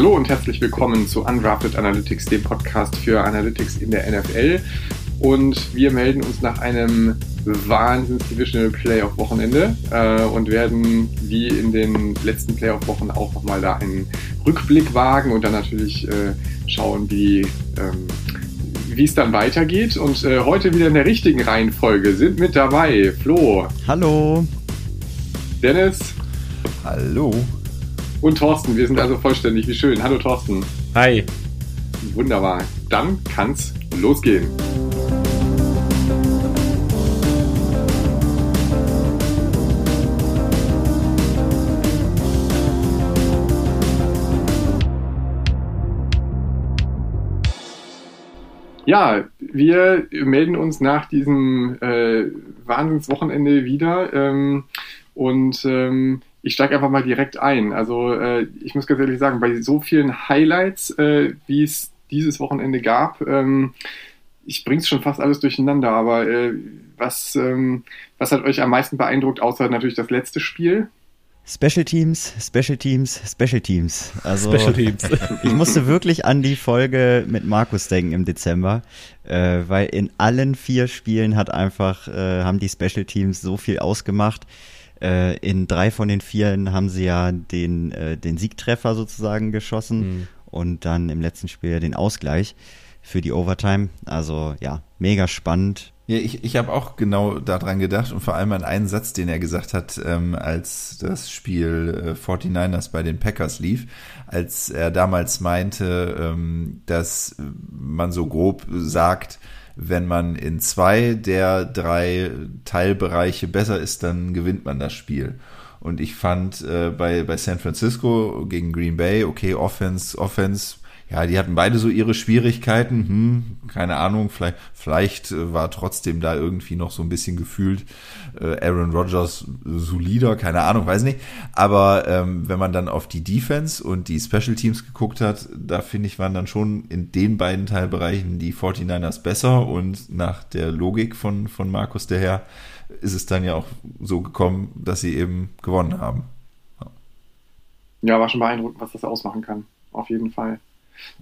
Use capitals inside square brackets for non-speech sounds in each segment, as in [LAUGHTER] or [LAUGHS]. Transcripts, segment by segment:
Hallo und herzlich willkommen zu Undrafted Analytics, dem Podcast für Analytics in der NFL. Und wir melden uns nach einem Wahnsinns Divisional Playoff Wochenende äh, und werden wie in den letzten Playoff Wochen auch nochmal da einen Rückblick wagen und dann natürlich äh, schauen, wie, ähm, wie es dann weitergeht. Und äh, heute wieder in der richtigen Reihenfolge sind mit dabei Flo. Hallo. Dennis. Hallo. Und Thorsten, wir sind also vollständig. Wie schön. Hallo Thorsten. Hi. Wunderbar. Dann kann's losgehen. Ja, wir melden uns nach diesem äh, Wahnsinnswochenende wieder ähm, und ähm, ich steige einfach mal direkt ein. Also äh, ich muss ganz ehrlich sagen, bei so vielen Highlights, äh, wie es dieses Wochenende gab, ähm, ich bring's schon fast alles durcheinander, aber äh, was, ähm, was hat euch am meisten beeindruckt, außer natürlich das letzte Spiel? Special Teams, Special Teams, Special Teams. Also Special Teams. [LAUGHS] ich musste wirklich an die Folge mit Markus denken im Dezember, äh, weil in allen vier Spielen hat einfach äh, haben die Special Teams so viel ausgemacht. Äh, in drei von den vieren haben sie ja den, äh, den Siegtreffer sozusagen geschossen mhm. und dann im letzten Spiel den Ausgleich für die Overtime. Also ja, mega spannend. Ja, ich, ich habe auch genau daran gedacht und vor allem an einen Satz, den er gesagt hat, ähm, als das Spiel äh, 49ers bei den Packers lief, als er damals meinte, ähm, dass man so grob sagt, wenn man in zwei der drei Teilbereiche besser ist, dann gewinnt man das Spiel. Und ich fand äh, bei, bei San Francisco gegen Green Bay, okay, Offense, Offense ja, die hatten beide so ihre Schwierigkeiten. Hm, keine Ahnung, vielleicht, vielleicht äh, war trotzdem da irgendwie noch so ein bisschen gefühlt äh, Aaron Rodgers solider, keine Ahnung, weiß nicht. Aber ähm, wenn man dann auf die Defense und die Special Teams geguckt hat, da finde ich, waren dann schon in den beiden Teilbereichen die 49ers besser und nach der Logik von, von Markus daher ist es dann ja auch so gekommen, dass sie eben gewonnen haben. Ja, war schon beeindruckend, was das ausmachen kann. Auf jeden Fall.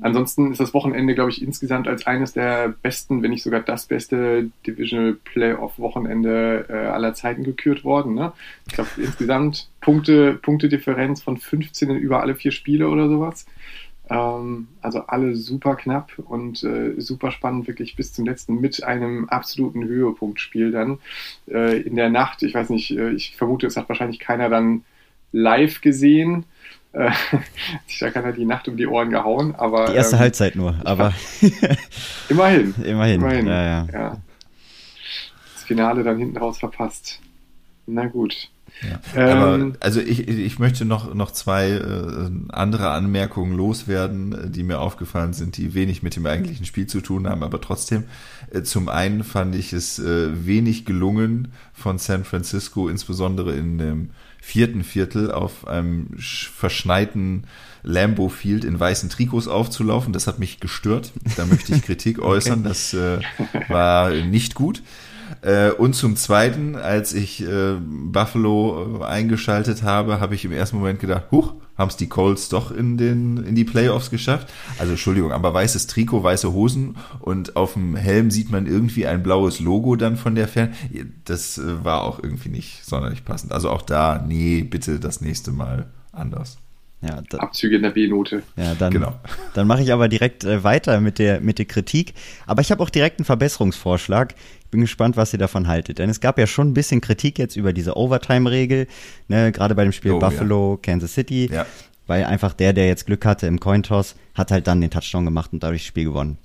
Ansonsten ist das Wochenende, glaube ich, insgesamt als eines der besten, wenn nicht sogar das beste Divisional Playoff-Wochenende äh, aller Zeiten gekürt worden. Ne? Ich glaube, insgesamt Punkte, Punktedifferenz von 15 über alle vier Spiele oder sowas. Ähm, also alle super knapp und äh, super spannend, wirklich bis zum letzten mit einem absoluten Höhepunktspiel dann äh, in der Nacht. Ich weiß nicht, äh, ich vermute, es hat wahrscheinlich keiner dann live gesehen äh, [LAUGHS] sich da keiner die Nacht um die Ohren gehauen, aber. Die erste ähm, Halbzeit nur, aber. [LAUGHS] immerhin. Immerhin. Immerhin. Ja, ja. ja. Das Finale dann hinten raus verpasst. Na gut. Ja. Ähm, aber also ich, ich möchte noch, noch zwei äh, andere Anmerkungen loswerden, die mir aufgefallen sind, die wenig mit dem eigentlichen Spiel zu tun haben, aber trotzdem. Äh, zum einen fand ich es äh, wenig gelungen von San Francisco, insbesondere in dem vierten Viertel auf einem verschneiten Lambo Field in weißen Trikots aufzulaufen. Das hat mich gestört. Da möchte ich Kritik äußern. Das äh, war nicht gut. Äh, und zum Zweiten, als ich äh, Buffalo äh, eingeschaltet habe, habe ich im ersten Moment gedacht, huch, haben es die Colts doch in, den, in die Playoffs geschafft. Also Entschuldigung, aber weißes Trikot, weiße Hosen und auf dem Helm sieht man irgendwie ein blaues Logo dann von der Fern. Das war auch irgendwie nicht sonderlich passend. Also auch da, nee, bitte das nächste Mal anders. Ja, da, Abzüge in der B-Note. Ja, dann, genau. dann mache ich aber direkt äh, weiter mit der, mit der Kritik. Aber ich habe auch direkt einen Verbesserungsvorschlag. Ich bin gespannt, was ihr davon haltet. Denn es gab ja schon ein bisschen Kritik jetzt über diese Overtime-Regel, ne, gerade bei dem Spiel oh, Buffalo, ja. Kansas City. Ja. Weil einfach der, der jetzt Glück hatte im Cointoss, hat halt dann den Touchdown gemacht und dadurch das Spiel gewonnen.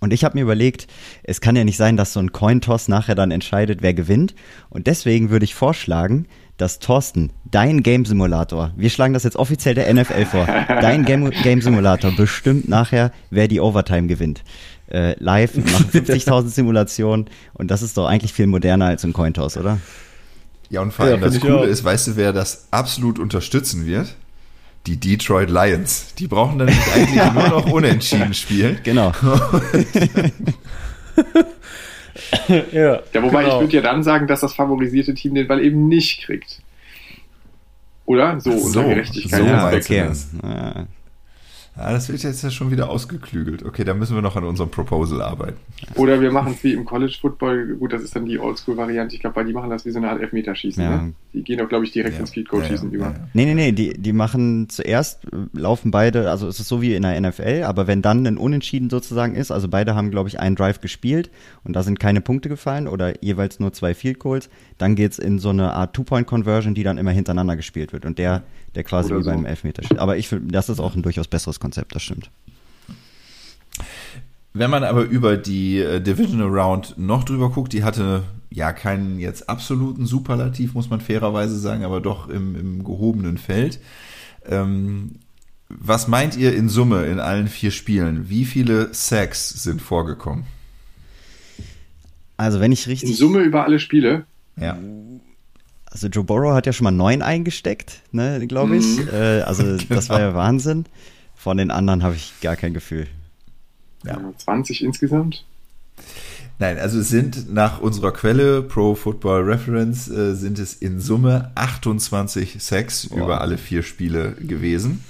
Und ich habe mir überlegt, es kann ja nicht sein, dass so ein Cointoss nachher dann entscheidet, wer gewinnt. Und deswegen würde ich vorschlagen, dass Thorsten, dein Game Simulator, wir schlagen das jetzt offiziell der NFL vor, dein Game, Game Simulator bestimmt nachher, wer die Overtime gewinnt. Äh, live, machen 50.000 [LAUGHS] Simulationen und das ist doch eigentlich viel moderner als ein Cointoss, oder? Ja, und vor allem ja, das Coole ist, weißt du, wer das absolut unterstützen wird? Die Detroit Lions. Die brauchen dann eigentlich [LAUGHS] nur noch unentschieden spielen. Genau. [LAUGHS] [LAUGHS] ja, ja, wobei genau. ich würde ja dann sagen, dass das favorisierte Team den Ball eben nicht kriegt. Oder? So, so unter Gerechtigkeit. So ja, okay. Ja. Ja, das wird jetzt ja schon wieder ausgeklügelt. Okay, da müssen wir noch an unserem Proposal arbeiten. Oder wir machen es wie im College Football. Gut, das ist dann die Oldschool-Variante. Ich glaube, weil die machen das wie so eine Art Elfmeterschießen. Ja. Ne? Die gehen doch, glaube ich, direkt Ja. ins Field Goal schießen Ja, über. ja, ja. Nee, nee, nee, die, die machen zuerst, laufen beide, also es ist so wie in der NFL, aber wenn dann ein Unentschieden sozusagen ist, also beide haben, glaube ich, einen Drive gespielt und da sind keine Punkte gefallen oder jeweils nur zwei Field Goals, dann geht's in so eine Art Two-Point-Conversion, die dann immer hintereinander gespielt wird und der, der quasi Oder wie beim so. Elfmeter steht. Aber ich finde, das ist auch ein durchaus besseres Konzept, das stimmt. Wenn man aber über die äh, Divisional Round noch drüber guckt, die hatte ja keinen jetzt absoluten Superlativ, muss man fairerweise sagen, aber doch im, im gehobenen Feld. Ähm, was meint ihr in Summe in allen vier Spielen? Wie viele Sacks sind vorgekommen? Also wenn ich In richtig, Summe über alle Spiele. Ja. also Joe Burrow hat ja schon mal neun eingesteckt, ne, glaube ich. Mhm. Äh, also [LAUGHS] das war Genau. ja Wahnsinn. Von den anderen habe ich gar kein Gefühl. Ja. Ja. 20 insgesamt. Nein, also es sind nach unserer Quelle Pro Football Reference äh, sind es in Summe 28 Sacks Wow. über alle vier Spiele gewesen.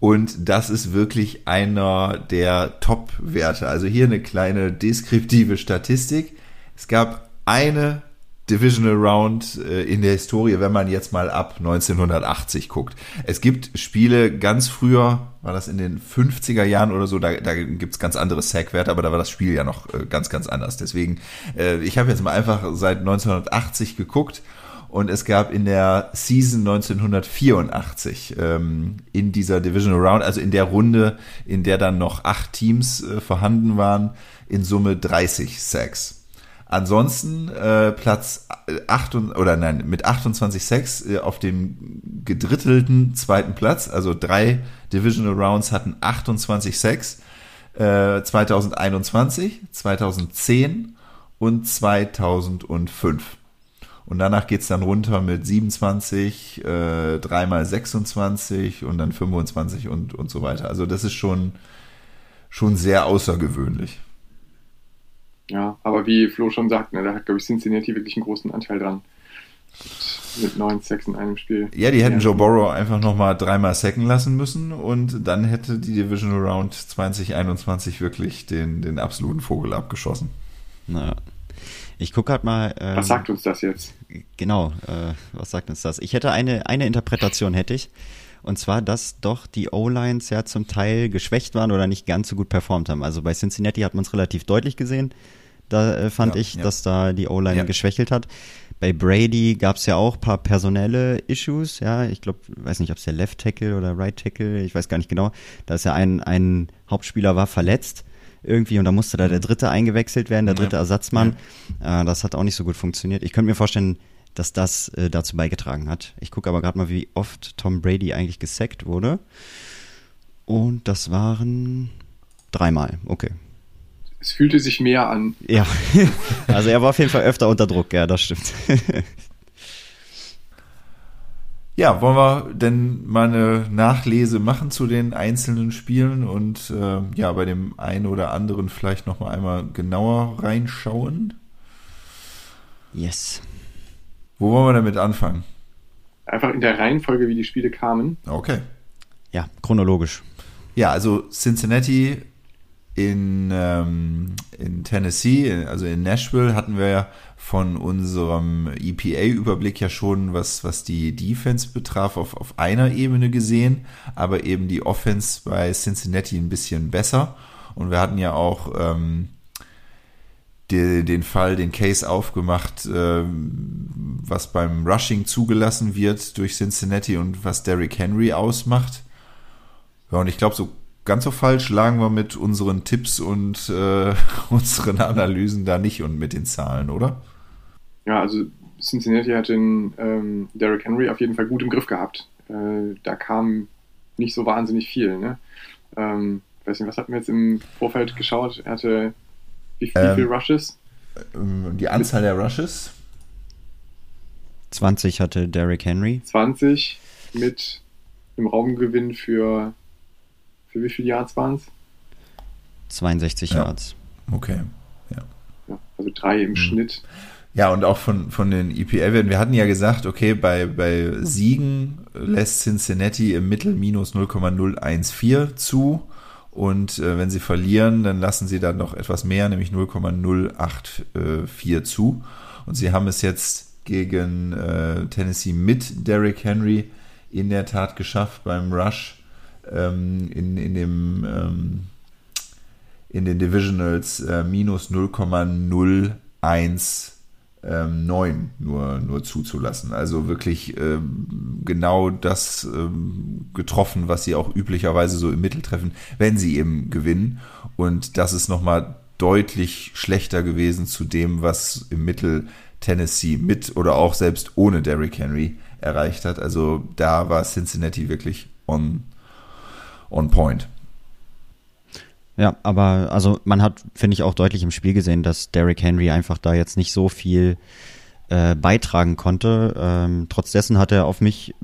Und das ist wirklich einer der Top-Werte. Also hier eine kleine deskriptive Statistik. Es gab eine Divisional Round äh, in der Historie, wenn man jetzt mal ab 1980 guckt. Es gibt Spiele ganz früher, war das in den 50er Jahren oder so, da, da gibt's ganz andere Sack-Werte, aber da war das Spiel ja noch äh, ganz, ganz anders. Deswegen, äh, ich habe jetzt mal einfach seit 1980 geguckt und es gab in der Season 1984 ähm, in dieser Divisional Round, also in der Runde, in der dann noch acht Teams vorhanden waren, in Summe 30 Sacks. Ansonsten äh, Platz 8 und, oder nein, mit 28 Sacks äh, auf dem gedrittelten zweiten Platz, also drei Divisional Rounds hatten 28 Sacks. Äh, 2021, 2010 und 2005. Und danach geht's dann runter mit 27, äh, dreimal 26 und dann 25 und, und so weiter. Also das ist schon, schon sehr außergewöhnlich. Ja, aber wie Flo schon sagt, ne, da hat, glaube ich, Cincinnati wirklich einen großen Anteil dran. Mit neun Sacks in einem Spiel. Ja, die hätten Ja. Joe Burrow einfach nochmal dreimal sacken lassen müssen und dann hätte die Divisional Round 2021 wirklich den, den absoluten Vogel abgeschossen. Naja. Ich gucke gerade mal. Ähm, Was sagt uns das jetzt? Genau, äh, was sagt uns das? Ich hätte eine, eine Interpretation, hätte ich. Und zwar, dass doch die O-Lines ja zum Teil geschwächt waren oder nicht ganz so gut performt haben. Also bei Cincinnati hat man es relativ deutlich gesehen. Da äh, fand Ja, ich, ja. dass da die O-Line geschwächelt hat. Bei Brady gab es ja auch paar personelle Issues, ja. Ich glaube, weiß nicht, ob es der Left Tackle oder Right Tackle, ich weiß gar nicht genau. Da ist ja ein, ein Hauptspieler war verletzt irgendwie und da musste da der dritte eingewechselt werden, der Ja. dritte Ersatzmann. Äh, das hat auch nicht so gut funktioniert. Ich könnte mir vorstellen, dass das äh, dazu beigetragen hat. Ich gucke aber gerade mal, wie oft Tom Brady eigentlich gesackt wurde. Und das waren dreimal. Okay. Es fühlte sich mehr an. Ja, [LAUGHS] also er war auf jeden Fall öfter unter Druck, ja, das stimmt. [LAUGHS] Ja, wollen wir denn mal eine Nachlese machen zu den einzelnen Spielen und äh, ja, bei dem einen oder anderen vielleicht nochmal einmal genauer reinschauen? Yes. Wo wollen wir damit anfangen? Einfach in der Reihenfolge, wie die Spiele kamen. Okay. Ja, chronologisch. Ja, also Cincinnati in, ähm, in Tennessee, also in Nashville, hatten wir ja von unserem EPA-Überblick ja schon, was, was die Defense betraf, auf, auf einer Ebene gesehen, aber eben die Offense bei Cincinnati ein bisschen besser. Und wir hatten ja auch ähm, die, den Fall, den Case aufgemacht, ähm, was beim Rushing zugelassen wird durch Cincinnati und was Derrick Henry ausmacht. Ja, und ich glaube, so ganz so falsch lagen wir mit unseren Tipps und äh, [LAUGHS] unseren Analysen da nicht und mit den Zahlen, oder? Ja, also Cincinnati hat den ähm, Derrick Henry auf jeden Fall gut im Griff gehabt. Äh, da kam nicht so wahnsinnig viel. Ne? Ähm, weiß nicht, was hatten wir jetzt im Vorfeld geschaut? Er hatte wie, wie Ähm, viel Rushes? Ähm, Die Anzahl der Rushes? 20 hatte Derrick Henry. 20 mit einem Raumgewinn für, für wie viele Yards waren es? 62 Ja. Yards. Okay. Ja, also drei im Schnitt. Ja, und auch von, von den EPA-Werten. Wir hatten ja gesagt, okay, bei, bei Siegen lässt Cincinnati im Mittel minus 0,014 zu. Und äh, wenn sie verlieren, dann lassen sie dann noch etwas mehr, nämlich 0,084 zu. Und sie haben es jetzt gegen äh, Tennessee mit Derrick Henry in der Tat geschafft beim Rush ähm, in, in dem ähm, in den Divisionals äh, minus 0,01 ähm, 9 nur, nur zuzulassen. Also wirklich ähm, genau das ähm, getroffen, was sie auch üblicherweise so im Mittel treffen, wenn sie eben gewinnen. Und das ist nochmal deutlich schlechter gewesen zu dem, was im Mittel Tennessee mit oder auch selbst ohne Derrick Henry erreicht hat. Also da war Cincinnati wirklich on, on point. Ja, aber also man hat, finde ich, auch deutlich im Spiel gesehen, dass Derrick Henry einfach da jetzt nicht so viel äh, beitragen konnte. Ähm, trotz dessen hat er auf mich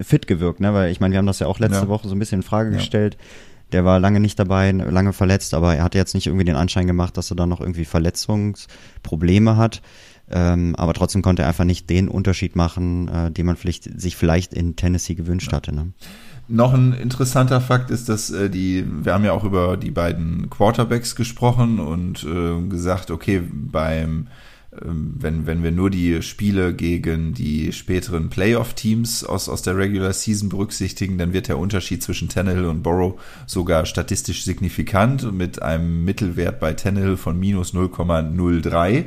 fit gewirkt, ne? Weil ich meine, wir haben das ja auch letzte ja. Woche so ein bisschen in Frage ja. gestellt. Der war lange nicht dabei, lange verletzt, aber er hatte jetzt nicht irgendwie den Anschein gemacht, dass er da noch irgendwie Verletzungsprobleme hat. Ähm, aber trotzdem konnte er einfach nicht den Unterschied machen, äh, den man vielleicht, sich vielleicht in Tennessee gewünscht ja. hatte. Ne? Noch ein interessanter Fakt ist, dass äh, die, wir haben ja auch über die beiden Quarterbacks gesprochen und äh, gesagt, okay, beim ähm, wenn, wenn wir nur die Spiele gegen die späteren Playoff-Teams aus, aus der Regular Season berücksichtigen, dann wird der Unterschied zwischen Tannehill und Borrow sogar statistisch signifikant mit einem Mittelwert bei Tannehill von minus 0,03.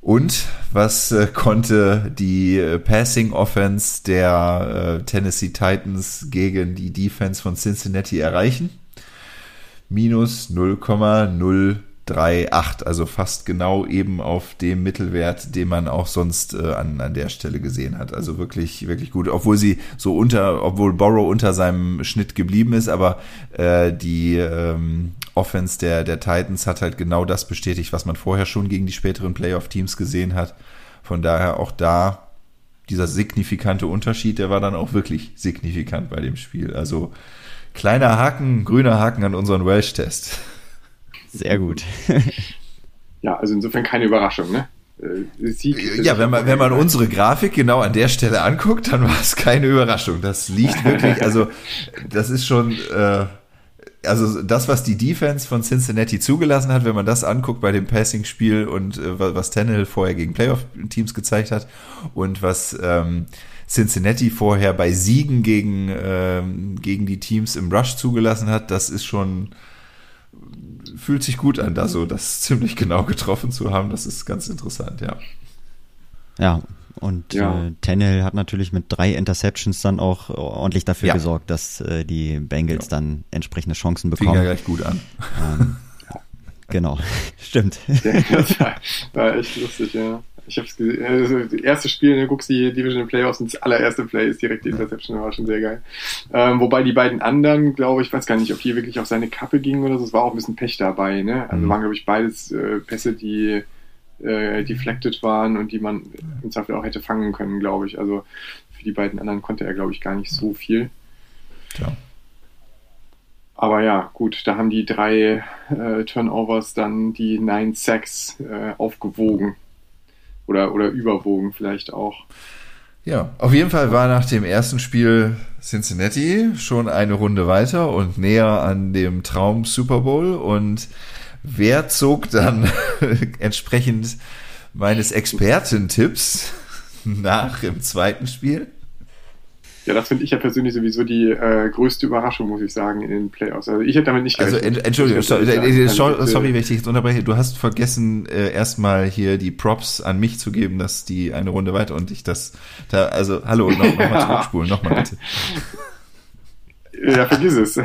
Und was äh, konnte die äh, Passing Offense der äh, Tennessee Titans gegen die Defense von Cincinnati erreichen? Minus 0,0 3,8, also fast genau eben auf dem Mittelwert, den man auch sonst äh, an, an der Stelle gesehen hat. Also wirklich, wirklich gut, obwohl sie so unter, obwohl Borrow unter seinem Schnitt geblieben ist, aber äh, die ähm, Offense der, der Titans hat halt genau das bestätigt, was man vorher schon gegen die späteren Playoff-Teams gesehen hat. Von daher auch da dieser signifikante Unterschied, der war dann auch wirklich signifikant bei dem Spiel. Also kleiner Haken, grüner Haken an unseren Welsh-Test. Sehr gut. [LAUGHS] ja, also insofern keine Überraschung, ne? Äh, Sieg ja, wenn man, wenn man unsere Grafik genau an der Stelle anguckt, dann war es keine Überraschung. Das liegt wirklich, [LAUGHS] also das ist schon, äh, also das, was die Defense von Cincinnati zugelassen hat, wenn man das anguckt bei dem Passing-Spiel und äh, was Tannehill vorher gegen Playoff-Teams gezeigt hat und was ähm, Cincinnati vorher bei Siegen gegen, ähm, gegen die Teams im Rush zugelassen hat, das ist schon fühlt sich gut an, da so das ziemlich genau getroffen zu haben. Das ist ganz interessant, ja. Ja, und ja. Äh, Tannehill hat natürlich mit drei Interceptions dann auch ordentlich dafür ja. gesorgt, dass äh, die Bengals ja. dann entsprechende Chancen bekommen. Fing ja gleich gut an. Ähm, [LAUGHS] genau, [LAUGHS] stimmt. das war, war echt lustig, ja. Ich gesehen, also das erste Spiel, ne, guckst die Division Playoffs und das allererste Play ist direkt die Interception, war schon sehr geil. Ähm, wobei die beiden anderen, glaube ich, weiß gar nicht, ob hier wirklich auf seine Kappe ging oder so, es war auch ein bisschen Pech dabei, ne? Also mhm. waren, glaube ich, beides äh, Pässe, die äh, deflected waren und die man im Zweifel auch hätte fangen können, glaube ich. Also für die beiden anderen konnte er, glaube ich, gar nicht so viel. Ja. Aber ja, gut, da haben die drei äh, Turnovers dann die Nine Sacks äh, aufgewogen oder, oder überwogen vielleicht auch. Ja, auf jeden Fall war nach dem ersten Spiel Cincinnati schon eine Runde weiter und näher an dem Traum Super Bowl. Und wer zog dann [LAUGHS] entsprechend meines Expertentipps [LAUGHS] nach im zweiten Spiel? Ja, das finde ich ja persönlich sowieso die äh, größte Überraschung, muss ich sagen, in den Playoffs. Also ich hätte damit nicht also, gerechnet. Also Entschuldigung, sorry, sorry, sorry, wenn ich dich jetzt unterbreche. Du hast vergessen, äh, erstmal hier die Props an mich zu geben, dass die eine Runde weiter und ich das da, also hallo, nochmal noch mal zurückspulen, [LAUGHS] nochmal bitte. Ja, vergiss es.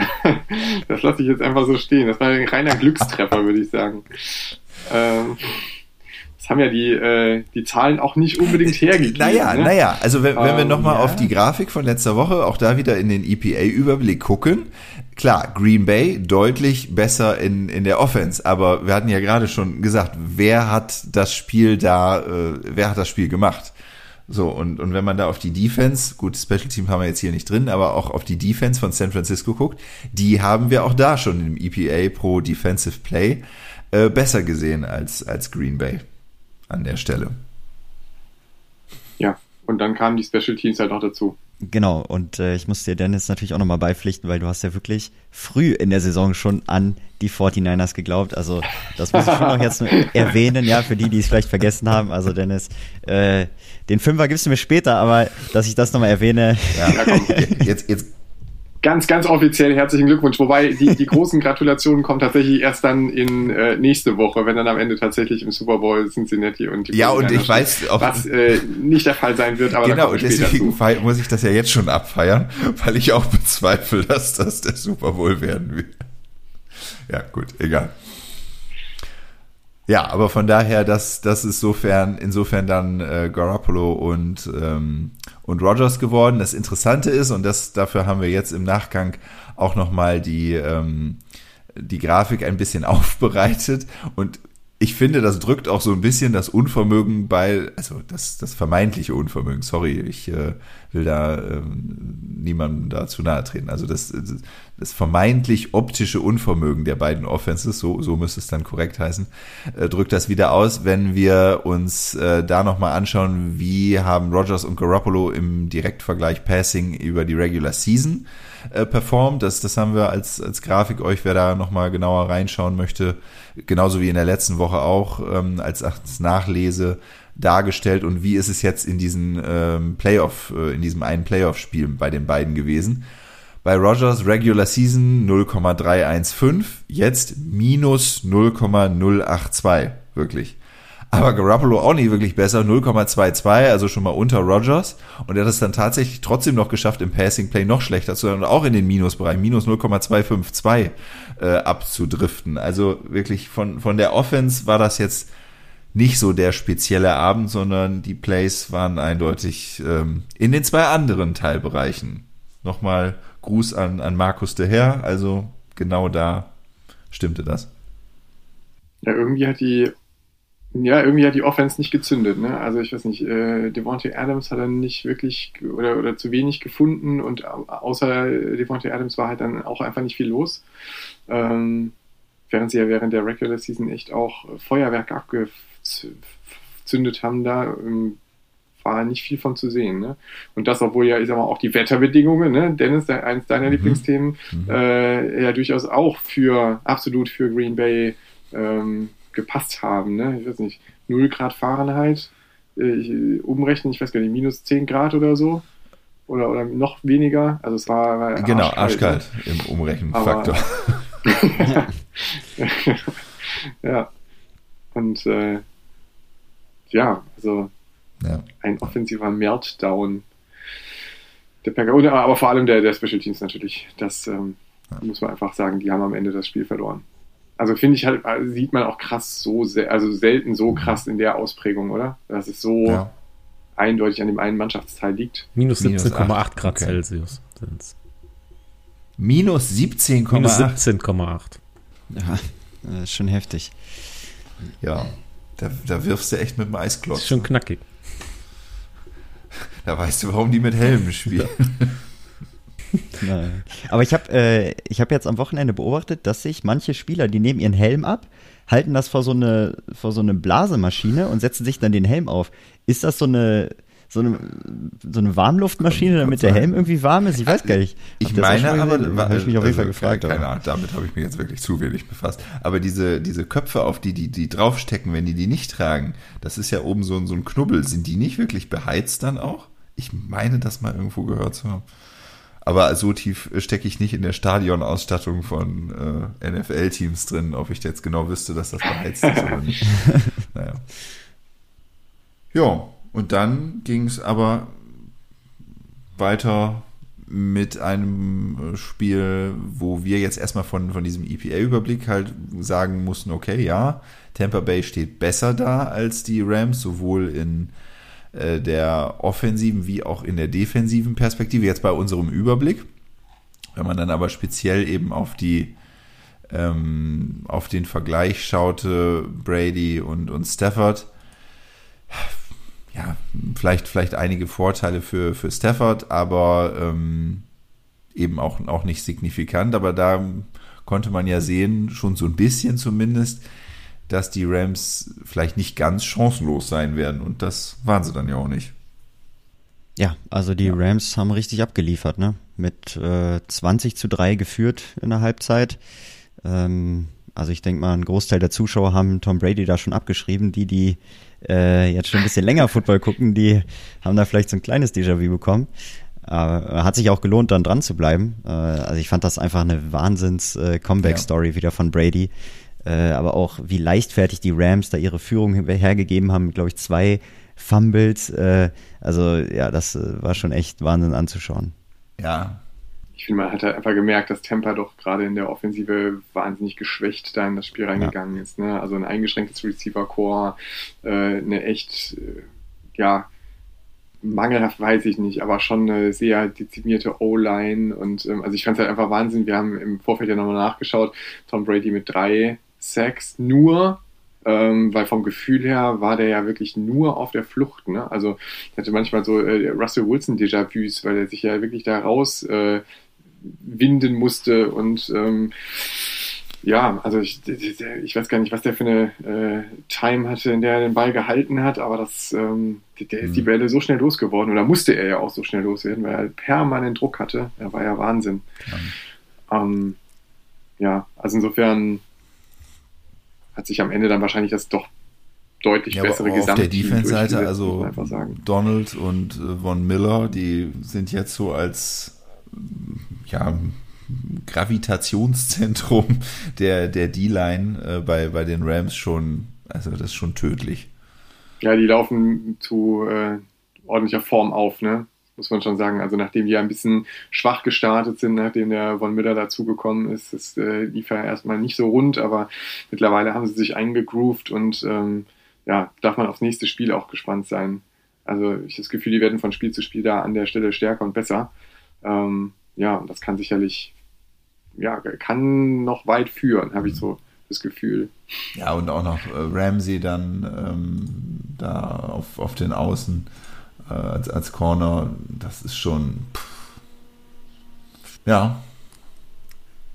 Das lasse ich jetzt einfach so stehen. Das war ein reiner Glückstreffer, würde ich sagen. Ähm, das haben ja die, äh, die Zahlen auch nicht unbedingt [LAUGHS] hergegeben. Naja, ne? naja, also wenn, wenn wir nochmal ähm, ja. auf die Grafik von letzter Woche, auch da wieder in den EPA-Überblick gucken, klar, Green Bay deutlich besser in, in der Offense, aber wir hatten ja gerade schon gesagt, wer hat das Spiel da, äh, wer hat das Spiel gemacht? So, und, und wenn man da auf die Defense, gut, Special Team haben wir jetzt hier nicht drin, aber auch auf die Defense von San Francisco guckt, die haben wir auch da schon im EPA pro Defensive Play äh, besser gesehen als, als Green Bay an der Stelle. Ja, und dann kamen die Special Teams halt noch dazu. Genau, und äh, ich muss dir Dennis natürlich auch nochmal beipflichten, weil du hast ja wirklich früh in der Saison schon an die 49ers geglaubt. Also das muss ich schon noch jetzt [LAUGHS] erwähnen, ja, für die, die es vielleicht vergessen haben. Also Dennis, äh, den Fünfer gibst du mir später, aber dass ich das nochmal erwähne. Ja, komm, jetzt, jetzt ganz, ganz offiziell herzlichen Glückwunsch. Wobei die, die großen Gratulationen kommen tatsächlich erst dann in äh, nächste Woche, wenn dann am Ende tatsächlich im Super Bowl Cincinnati und die Ja, und ich weiß auch, was äh, nicht der Fall sein wird, aber genau, und deswegen muss ich das ja jetzt schon abfeiern, weil ich auch bezweifle, dass das der Super Bowl werden wird. Ja, gut, egal. Ja, aber von daher, das, das ist sofern, insofern dann äh, Garoppolo und, ähm, und Rogers geworden. Das Interessante ist, und das, dafür haben wir jetzt im Nachgang auch nochmal die, ähm, die Grafik ein bisschen [LAUGHS] aufbereitet. Und ich finde, das drückt auch so ein bisschen das Unvermögen bei, also das, das vermeintliche Unvermögen, sorry, ich äh, will da äh, niemandem da zu nahe treten. Also das, das vermeintlich optische Unvermögen der beiden Offenses, so, so müsste es dann korrekt heißen, äh, drückt das wieder aus, wenn wir uns äh, da nochmal anschauen, wie haben Rogers und Garoppolo im Direktvergleich Passing über die Regular Season äh, performt. Das, das haben wir als, als Grafik euch, wer da nochmal genauer reinschauen möchte, genauso wie in der letzten Woche auch ähm, als, als Nachlese dargestellt und wie ist es jetzt in diesen ähm, Playoff, äh, in diesem einen Playoff-Spiel bei den beiden gewesen. Bei Rogers Regular Season 0,315, jetzt minus 0,082, wirklich. Aber Garoppolo auch nicht wirklich besser, 0,22, also schon mal unter Rogers. Und er hat es dann tatsächlich trotzdem noch geschafft, im Passing Play noch schlechter zu sein und auch in den Minusbereich, minus 0,252 äh, abzudriften. Also wirklich von, von der Offense war das jetzt nicht so der spezielle Abend, sondern die Plays waren eindeutig ähm, in den zwei anderen Teilbereichen. Nochmal Gruß an, an Markus de Herr, also genau da stimmte das. Ja, irgendwie hat die ja, irgendwie hat die Offense nicht gezündet. Ne? Also ich weiß nicht, äh, Devontae Adams hat dann nicht wirklich oder, oder zu wenig gefunden und außer Devontae Adams war halt dann auch einfach nicht viel los. Ähm, während sie ja während der Regular Season echt auch Feuerwerk abgezündet haben, da ähm, war nicht viel von zu sehen. Ne? Und das, obwohl ja, ich sag mal, auch die Wetterbedingungen, ne? Dennis, eines deiner mhm. Lieblingsthemen, mhm. Äh, ja durchaus auch für, absolut für Green Bay ähm, gepasst haben. Ne? Ich weiß nicht, 0 Grad Fahrenheit, äh, ich, umrechnen, ich weiß gar nicht, minus 10 Grad oder so. Oder, oder noch weniger. Also es war, war genau arschkalt, arschkalt ne? im Umrechenfaktor. [LAUGHS] ja. Und äh, ja, also ja. ein offensiver Meltdown der Packer. aber vor allem der, der Special Teams natürlich. Das ähm, ja. muss man einfach sagen, die haben am Ende das Spiel verloren. Also finde ich halt, sieht man auch krass so, also selten so krass in der Ausprägung, oder? Dass es so ja. eindeutig an dem einen Mannschaftsteil liegt. Minus 17,8 Grad okay. Celsius sind's. Minus 17,8? Minus 17,8. Ja, das ist schon heftig. Ja, da, da wirfst du echt mit dem Eisklotz. Ist schon knackig. Da weißt du, warum die mit Helmen spielen. [LAUGHS] [LAUGHS] Nein. Aber ich habe äh, hab jetzt am Wochenende beobachtet, dass sich manche Spieler, die nehmen ihren Helm ab, halten das vor so eine, vor so eine Blasemaschine und setzen sich dann den Helm auf. Ist das so eine, so eine, so eine Warmluftmaschine, damit der Helm irgendwie warm ist? Ich weiß gar nicht. Ich meine, aber habe ich mich auf jeden Fall also, gefragt. Keine Ahnung, damit habe ich mich jetzt wirklich zu wenig befasst. Aber diese, diese Köpfe, auf die die, die draufstecken, wenn die die nicht tragen, das ist ja oben so, so ein Knubbel. Sind die nicht wirklich beheizt dann auch? Ich meine, das mal irgendwo gehört zu haben. Aber so tief stecke ich nicht in der Stadionausstattung von äh, NFL-Teams drin, ob ich jetzt genau wüsste, dass das beheizt ist oder nicht. [LAUGHS] naja. Ja, und dann ging es aber weiter mit einem äh, Spiel, wo wir jetzt erstmal von, von diesem EPA-Überblick halt sagen mussten, okay, ja, Tampa Bay steht besser da als die Rams, sowohl in äh, der offensiven wie auch in der defensiven Perspektive, jetzt bei unserem Überblick. Wenn man dann aber speziell eben auf die ähm, auf den Vergleich schaute, Brady und, und Stafford, ja, vielleicht, vielleicht einige Vorteile für, für Stafford, aber ähm, eben auch, auch nicht signifikant. Aber da konnte man ja sehen, schon so ein bisschen zumindest, dass die Rams vielleicht nicht ganz chancenlos sein werden. Und das waren sie dann ja auch nicht. Ja, also die Rams haben richtig abgeliefert, ne? Mit äh, 20 zu 3 geführt in der Halbzeit. Ähm, also ich denke mal, ein Großteil der Zuschauer haben Tom Brady da schon abgeschrieben. Die, die äh, jetzt schon ein bisschen länger Football gucken, die haben da vielleicht so ein kleines Déjà-vu bekommen. Aber hat sich auch gelohnt, dann dran zu bleiben. Äh, also ich fand das einfach eine Wahnsinns-Comeback-Story ja. wieder von Brady. Äh, aber auch wie leichtfertig die Rams da ihre Führung hergegeben haben, glaube ich, zwei Fumbles. Äh, also ja, das äh, war schon echt Wahnsinn anzuschauen. Ja. Ich finde, man hat halt einfach gemerkt, dass Tampa doch gerade in der Offensive wahnsinnig geschwächt da in das Spiel reingegangen ja. ist. Ne? Also ein eingeschränktes Receiver-Core, äh, eine echt, äh, ja, mangelhaft weiß ich nicht, aber schon eine sehr dezimierte O-Line und ähm, also ich fand es halt einfach Wahnsinn. Wir haben im Vorfeld ja nochmal nachgeschaut, Tom Brady mit drei Sacks nur ähm, weil vom Gefühl her war der ja wirklich nur auf der Flucht. Ne? Also ich hatte manchmal so äh, Russell Wilson Déjà-vus, weil er sich ja wirklich da raus äh, winden musste und ähm, ja, also ich, ich weiß gar nicht, was der für eine äh, Time hatte, in der er den Ball gehalten hat, aber das, ähm, der ist die mhm. Bälle so schnell losgeworden oder musste er ja auch so schnell loswerden, weil er permanent Druck hatte. Er war ja Wahnsinn. Ähm, ja also insofern hat sich am Ende dann wahrscheinlich das doch deutlich ja, bessere Gesamt. Auf der Defense-Seite, also Donald und äh, Von Miller, die sind jetzt so als ja, Gravitationszentrum [LAUGHS] der, der D-Line äh, bei, bei den Rams schon, also das ist schon tödlich. Ja, die laufen zu äh, ordentlicher Form auf, ne? Muss man schon sagen. Also nachdem die ein bisschen schwach gestartet sind, nachdem der Von Miller dazugekommen ist, das äh, lief ja erstmal nicht so rund, aber mittlerweile haben sie sich eingegroovt und ähm, ja, darf man aufs nächste Spiel auch gespannt sein. Also ich habe das Gefühl, die werden von Spiel zu Spiel da an der Stelle stärker und besser. Ähm, ja, und das kann sicherlich, ja, kann noch weit führen, habe ich so das Gefühl. Ja, und auch noch äh, Ramsey dann ähm, da auf, auf den Außen äh, als, als Corner, das ist schon. Pff. Ja.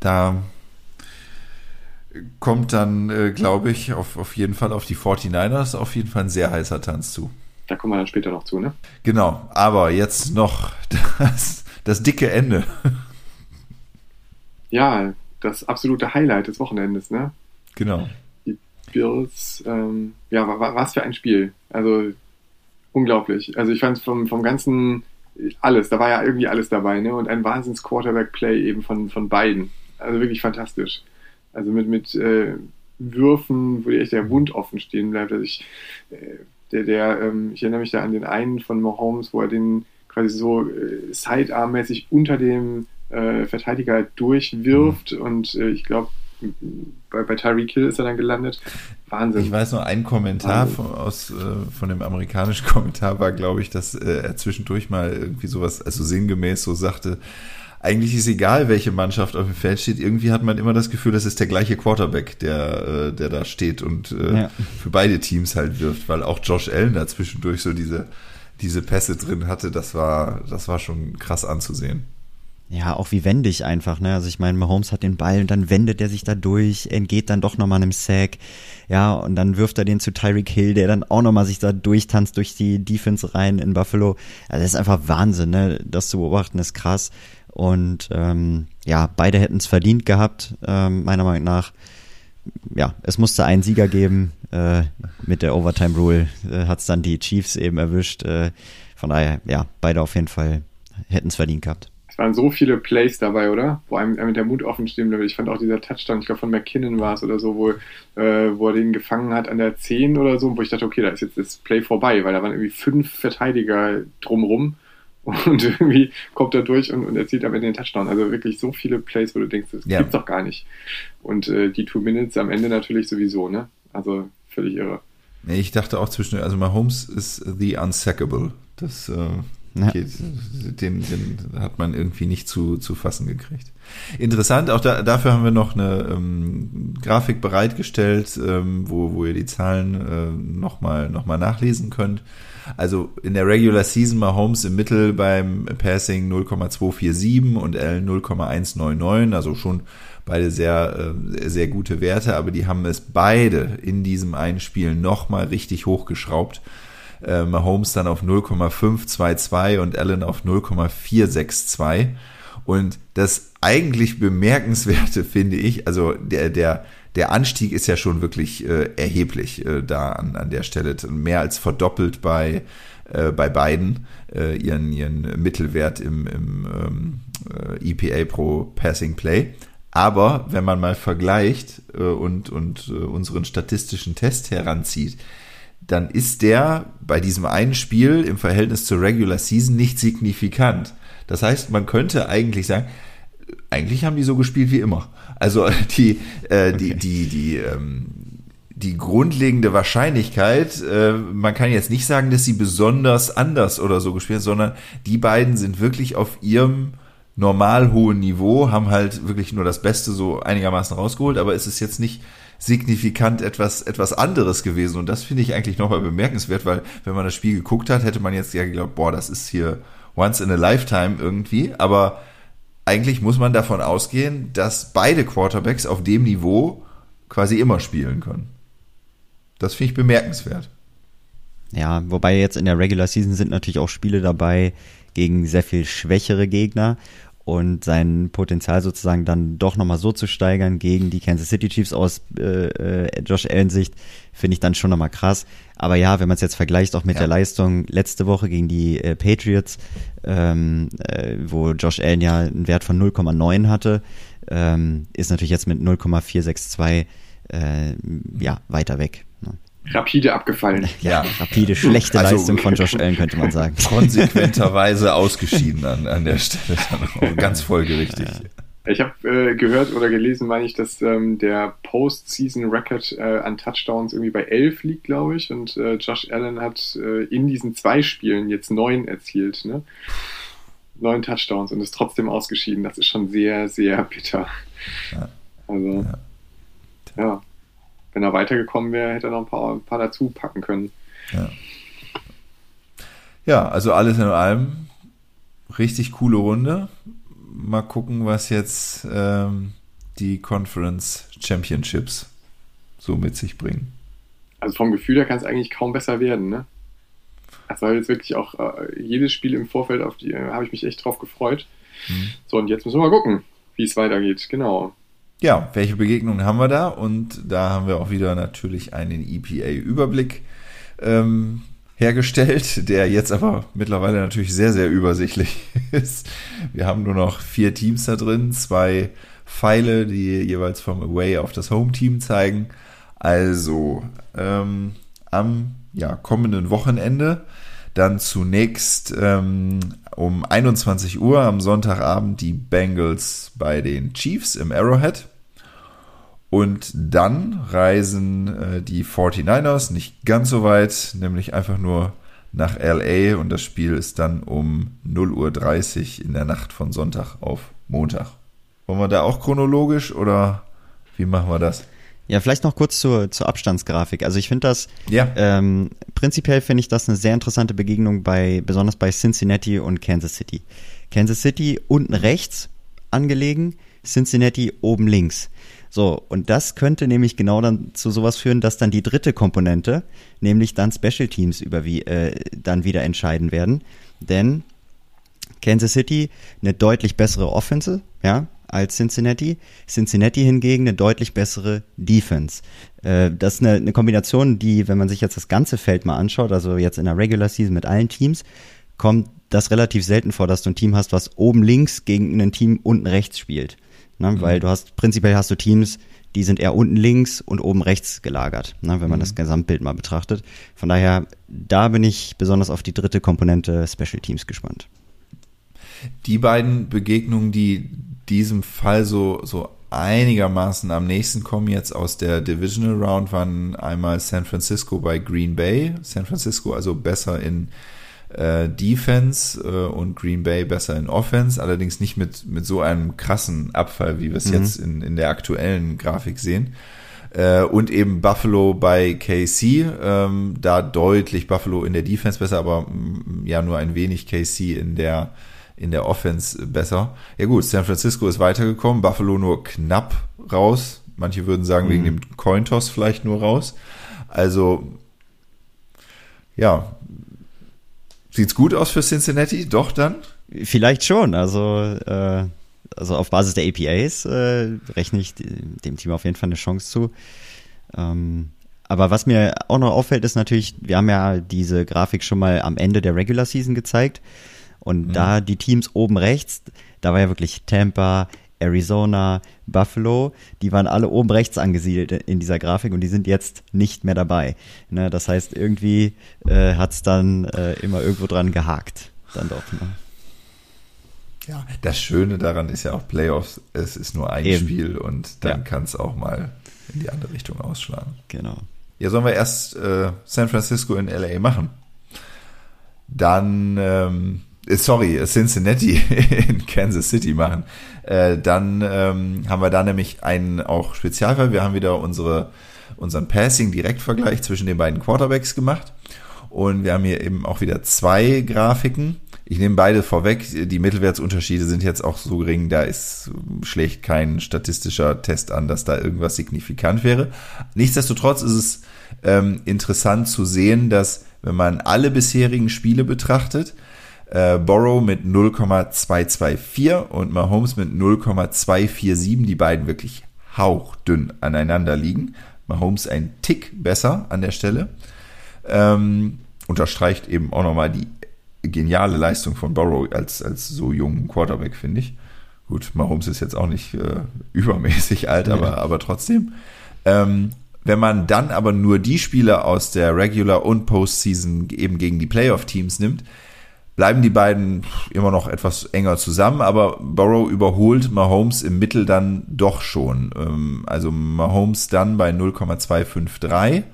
Da kommt dann, äh, glaube ich, auf, auf jeden Fall auf die 49ers auf jeden Fall ein sehr heißer Tanz zu. Da kommen wir dann später noch zu, ne? Genau, aber jetzt noch [LAUGHS] das, das dicke Ende. Ja, das absolute Highlight des Wochenendes, ne? Genau. Die Bills, ähm, ja, was für ein Spiel. Also unglaublich. Also ich fand vom, vom ganzen alles, da war ja irgendwie alles dabei, ne? Und ein Wahnsinns Quarterback-Play eben von, von beiden. Also wirklich fantastisch. Also mit, mit äh, Würfen, wo dir echt der Mund offen stehen bleibt. Also ich, äh, der, der, ähm, ich erinnere mich da an den einen von Mahomes, wo er den quasi so äh, Sidearm-mäßig unter dem äh, Verteidiger durchwirft mhm. und äh, ich glaube, bei, bei Tyreek Hill ist er dann gelandet. Wahnsinn. Ich weiß noch, ein Kommentar von, aus, äh, von dem amerikanischen [LAUGHS] Kommentar war, glaube ich, dass äh, er zwischendurch mal irgendwie sowas, also sinngemäß so sagte, eigentlich ist egal, welche Mannschaft auf dem Feld steht. Irgendwie hat man immer das Gefühl, das ist der gleiche Quarterback, der, äh, der da steht und äh, ja. für beide Teams halt wirft, weil auch Josh Allen da zwischendurch so diese, diese Pässe drin hatte. Das war, das war schon krass anzusehen. Ja, auch wie wendig einfach, ne? Also ich meine, Mahomes hat den Ball und dann wendet er sich da durch, entgeht dann doch nochmal einem Sack, ja, und dann wirft er den zu Tyreek Hill, der dann auch nochmal sich da durchtanzt durch die Defense rein in Buffalo. Also das ist einfach Wahnsinn, ne? Das zu beobachten ist krass. Und ähm, ja, beide hätten es verdient gehabt, ähm, meiner Meinung nach. Ja, es musste einen Sieger geben. Äh, mit der Overtime Rule äh, hat es dann die Chiefs eben erwischt. Äh, von daher, ja, beide auf jeden Fall hätten es verdient gehabt waren so viele Plays dabei, oder? Wo einem, mit der Mut offen stehen bleibt. Ich fand auch dieser Touchdown, ich glaube von McKinnon war es oder so, wo, äh, wo er den gefangen hat an der 10 oder so, wo ich dachte, okay, da ist jetzt das Play vorbei, weil da waren irgendwie fünf Verteidiger drumrum und [LAUGHS] irgendwie kommt er durch und, und erzielt am Ende den Touchdown. Also wirklich so viele Plays, wo du denkst, das ja. gibt's doch gar nicht. Und äh, die Two Minutes am Ende natürlich sowieso, ne? Also völlig irre. Ich dachte auch zwischen, also Mahomes ist the unsackable. Das äh, ja. Den, den hat man irgendwie nicht zu, zu fassen gekriegt. Interessant, auch da, dafür haben wir noch eine ähm, Grafik bereitgestellt, ähm, wo, wo ihr die Zahlen äh, nochmal noch mal nachlesen könnt. Also in der Regular Season Mahomes im Mittel beim Passing 0,247 und Allen 0,199, also schon beide sehr, äh, sehr gute Werte, aber die haben es beide in diesem einen Spiel nochmal richtig hochgeschraubt äh, Mahomes dann auf 0,522 und Allen auf 0,462. Und das eigentlich bemerkenswerte [LAUGHS] finde ich, also der, der, der Anstieg ist ja schon wirklich äh, erheblich äh, da an, an der Stelle. Mehr als verdoppelt bei, äh, bei beiden äh, ihren, ihren Mittelwert im, im ähm, äh, EPA pro Passing Play. Aber wenn man mal vergleicht äh, und, und unseren statistischen Test heranzieht, dann ist der bei diesem einen Spiel im Verhältnis zur Regular Season nicht signifikant. Das heißt, man könnte eigentlich sagen, eigentlich haben die so gespielt wie immer. Also [LAUGHS] die, äh, die, okay. die, die, ähm, die grundlegende Wahrscheinlichkeit, äh, man kann jetzt nicht sagen, dass sie besonders anders oder so gespielt, sondern die beiden sind wirklich auf ihrem normal hohen Niveau, haben halt wirklich nur das Beste so einigermaßen rausgeholt, aber es ist jetzt nicht signifikant etwas, etwas anderes gewesen. Und das finde ich eigentlich nochmal bemerkenswert, weil wenn man das Spiel geguckt hat, hätte man jetzt ja geglaubt, boah, das ist hier once in a lifetime irgendwie. Aber eigentlich muss man davon ausgehen, dass beide Quarterbacks auf dem Niveau quasi immer spielen können. Das finde ich bemerkenswert. Ja, wobei jetzt in der Regular Season sind natürlich auch Spiele dabei gegen sehr viel schwächere Gegner und sein Potenzial sozusagen dann doch nochmal so zu steigern gegen die Kansas City Chiefs aus äh, äh, Josh Allen Sicht, finde ich dann schon nochmal krass. Aber ja, wenn man es jetzt vergleicht auch mit ja. der Leistung letzte Woche gegen die äh, Patriots, ähm, äh, wo Josh Allen ja einen Wert von 0,9 hatte, ähm, ist natürlich jetzt mit 0,462 äh, ja weiter weg. Rapide abgefallen. [LAUGHS] Ja, rapide, schlechte also, Leistung von Josh [LAUGHS] Allen, könnte man sagen. Konsequenterweise ausgeschieden an, an der Stelle. Dann auch [LAUGHS] ganz folgerichtig. Ich habe äh, gehört oder gelesen, meine ich, dass ähm, der Postseason-Record äh, an Touchdowns irgendwie bei elf liegt, glaube ich. Und äh, Josh Allen hat äh, in diesen zwei Spielen jetzt neun erzielt. Ne? Neun Touchdowns und ist trotzdem ausgeschieden. Das ist schon sehr, sehr bitter. Ja. Also, ja. ja wenn er weitergekommen wäre, hätte er noch ein paar, ein paar dazu packen können. Ja. ja, also alles in allem richtig coole Runde. Mal gucken, was jetzt ähm, die Conference Championships so mit sich bringen. Also vom Gefühl her kann es eigentlich kaum besser werden, ne? Das war jetzt wirklich auch äh, jedes Spiel im Vorfeld, auf die äh, habe ich mich echt drauf gefreut. Mhm. So, und jetzt müssen wir mal gucken, wie es weitergeht. Genau ja, welche Begegnungen haben wir da? Und da haben wir auch wieder natürlich einen EPA-Überblick ähm, hergestellt, der jetzt aber mittlerweile natürlich sehr, sehr übersichtlich [LAUGHS] ist. Wir haben nur noch vier Teams da drin, zwei Pfeile, die jeweils vom Away auf das Home-Team zeigen. Also ähm, am ja, kommenden Wochenende dann zunächst ähm, um 21 Uhr am Sonntagabend die Bengals bei den Chiefs im Arrowhead. Und dann reisen äh, die 49ers nicht ganz so weit, nämlich einfach nur nach LA und das Spiel ist dann um 0.30 Uhr in der Nacht von Sonntag auf Montag. Wollen wir da auch chronologisch oder wie machen wir das? Ja, vielleicht noch kurz zur, zur Abstandsgrafik. Also ich finde das, ja. ähm, prinzipiell finde ich das eine sehr interessante Begegnung bei, besonders bei Cincinnati und Kansas City. Kansas City unten rechts angelegen, Cincinnati oben links. So, und das könnte nämlich genau dann zu sowas führen, dass dann die dritte Komponente, nämlich dann Special Teams über wie, äh, dann wieder entscheiden werden. Denn Kansas City eine deutlich bessere Offense, ja, als Cincinnati. Cincinnati hingegen eine deutlich bessere Defense. Äh, das ist eine, eine Kombination, die, wenn man sich jetzt das ganze Feld mal anschaut, also jetzt in der Regular Season mit allen Teams, kommt das relativ selten vor, dass du ein Team hast, was oben links gegen ein Team unten rechts spielt. Ne? Mhm. Weil du hast, prinzipiell hast du Teams, die sind eher unten links und oben rechts gelagert, ne? wenn man mhm. das Gesamtbild mal betrachtet. Von daher, da bin ich besonders auf die dritte Komponente Special Teams gespannt. Die beiden Begegnungen, die diesem Fall so, so einigermaßen am nächsten kommen jetzt aus der Divisional Round, waren einmal San Francisco bei Green Bay. San Francisco also besser in äh, Defense äh, und Green Bay besser in Offense, allerdings nicht mit, mit so einem krassen Abfall, wie wir es mhm. jetzt in, in der aktuellen Grafik sehen. Äh, und eben Buffalo bei KC, ähm, da deutlich Buffalo in der Defense besser, aber mm, ja nur ein wenig KC in der in der Offense besser. Ja gut, San Francisco ist weitergekommen, Buffalo nur knapp raus. Manche würden sagen, mhm. wegen dem Cointoss vielleicht nur raus. Also ja, Sieht's gut aus für Cincinnati? Doch dann? Vielleicht schon. Also, äh, also auf Basis der APAs äh, rechne ich dem Team auf jeden Fall eine Chance zu. Ähm, aber was mir auch noch auffällt, ist natürlich, wir haben ja diese Grafik schon mal am Ende der Regular Season gezeigt. Und mhm. da die Teams oben rechts, da war ja wirklich Tampa, Arizona, Buffalo, die waren alle oben rechts angesiedelt in dieser Grafik und die sind jetzt nicht mehr dabei. Ne, das heißt, irgendwie äh, hat es dann äh, immer irgendwo dran gehakt. Dann doch. Ne? Ja, das Schöne daran ist ja auch Playoffs, es ist nur ein Eben. Spiel und dann ja. kann es auch mal in die andere Richtung ausschlagen. Genau. Ja, sollen wir erst äh, San Francisco in LA machen? Dann ähm, äh, sorry, Cincinnati [LAUGHS] in Kansas City machen. Äh, dann ähm, haben wir da nämlich einen auch Spezialfall. Wir haben wieder unsere, unseren Passing-Direktvergleich zwischen den beiden Quarterbacks gemacht. Und wir haben hier eben auch wieder zwei Grafiken. Ich nehme beide vorweg. Die Mittelwertsunterschiede sind jetzt auch so gering, da ist schlecht kein statistischer Test an, dass da irgendwas signifikant wäre. Nichtsdestotrotz ist es ähm, interessant zu sehen, dass wenn man alle bisherigen Spiele betrachtet, äh, Borrow mit 0,224 und Mahomes mit 0,247, die beiden wirklich hauchdünn aneinander liegen. Mahomes ein Tick besser an der Stelle. Ähm, unterstreicht eben auch nochmal die geniale Leistung von Borrow als, als so jungen Quarterback, finde ich. Gut, Mahomes ist jetzt auch nicht äh, [LAUGHS] übermäßig alt, aber, ja. aber trotzdem. Ähm, wenn man dann aber nur die Spieler aus der Regular und Postseason eben gegen die Playoff-Teams nimmt, bleiben die beiden immer noch etwas enger zusammen, aber Burrow überholt Mahomes im Mittel dann doch schon. Ähm, also Mahomes dann bei 0,253